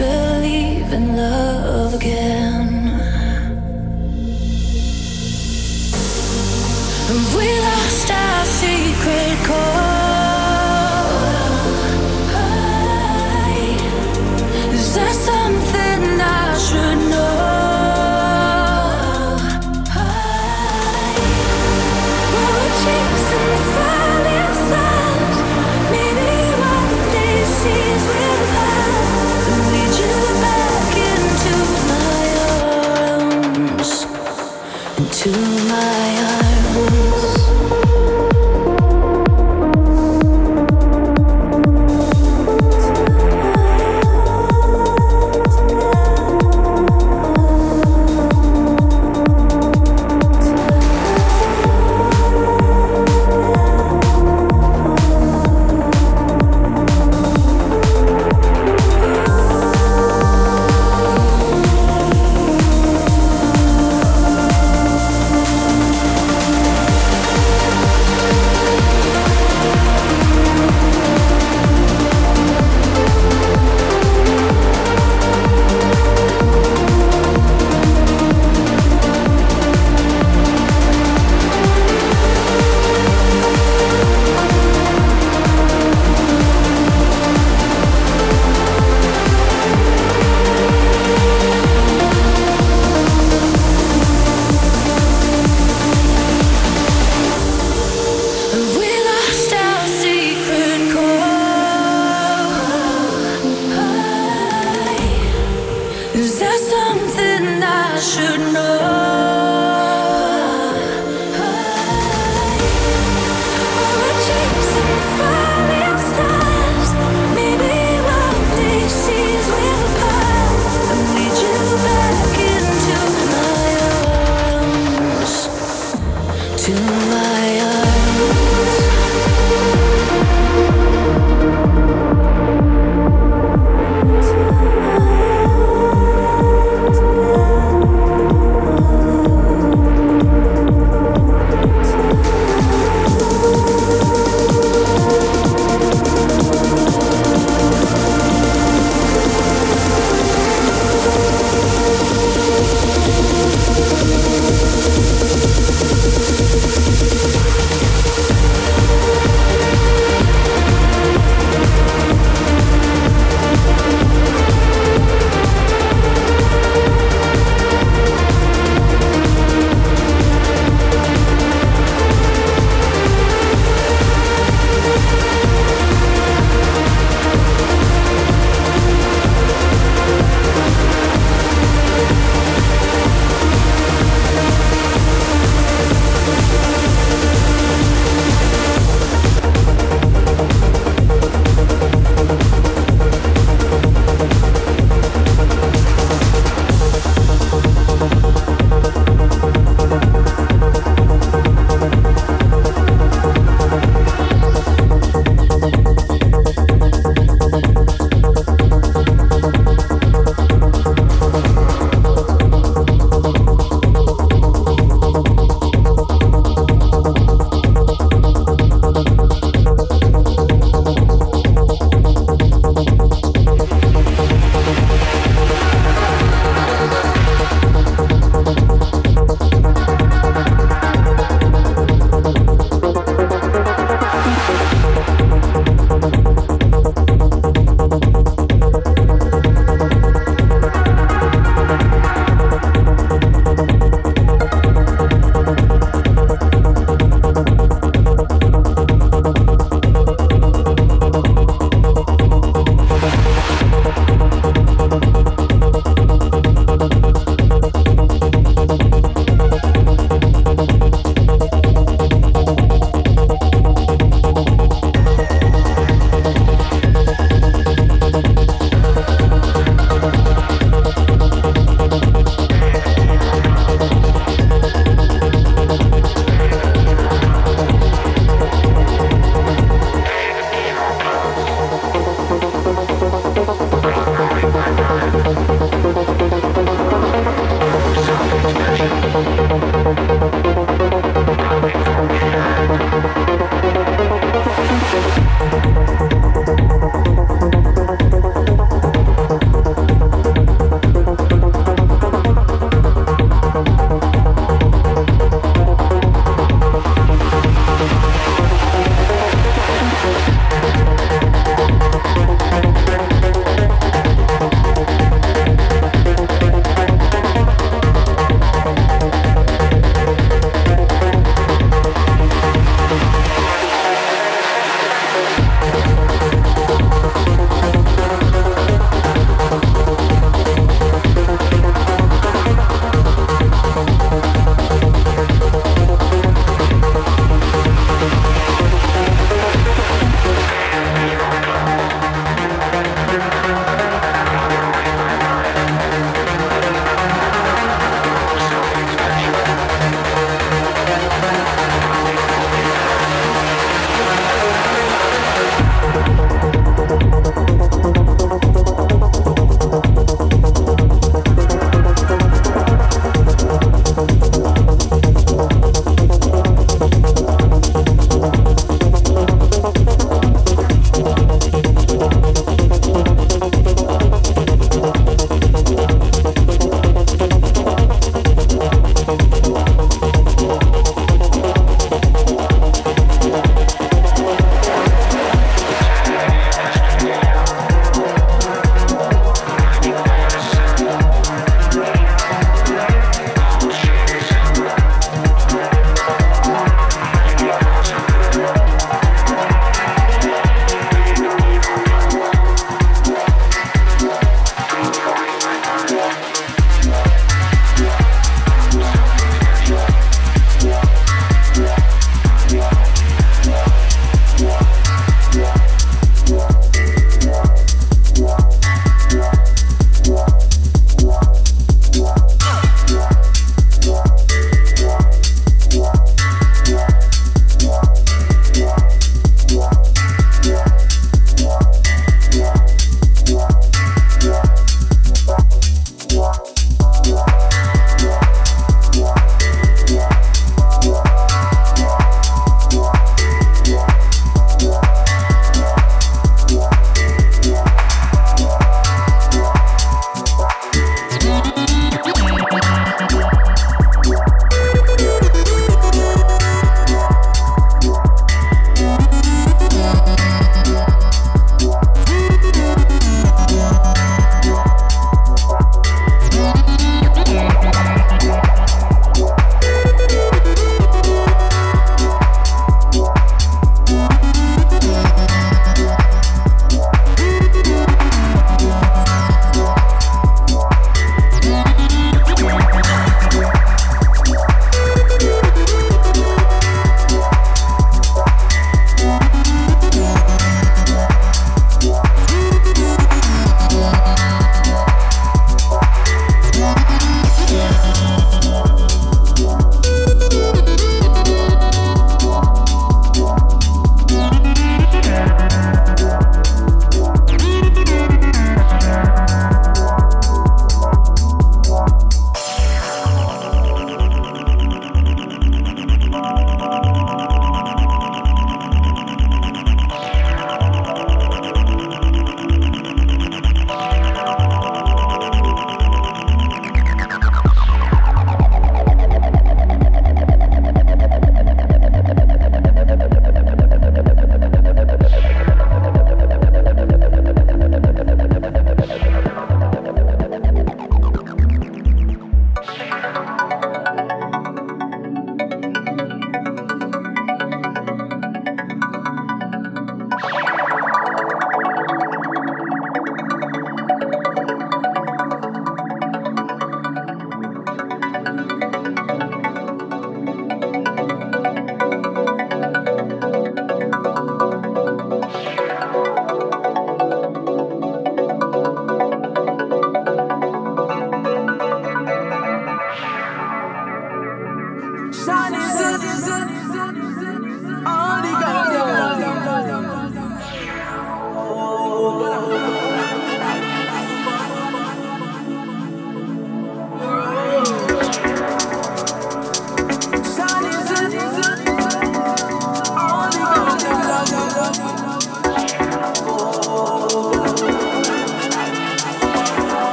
believe in love again.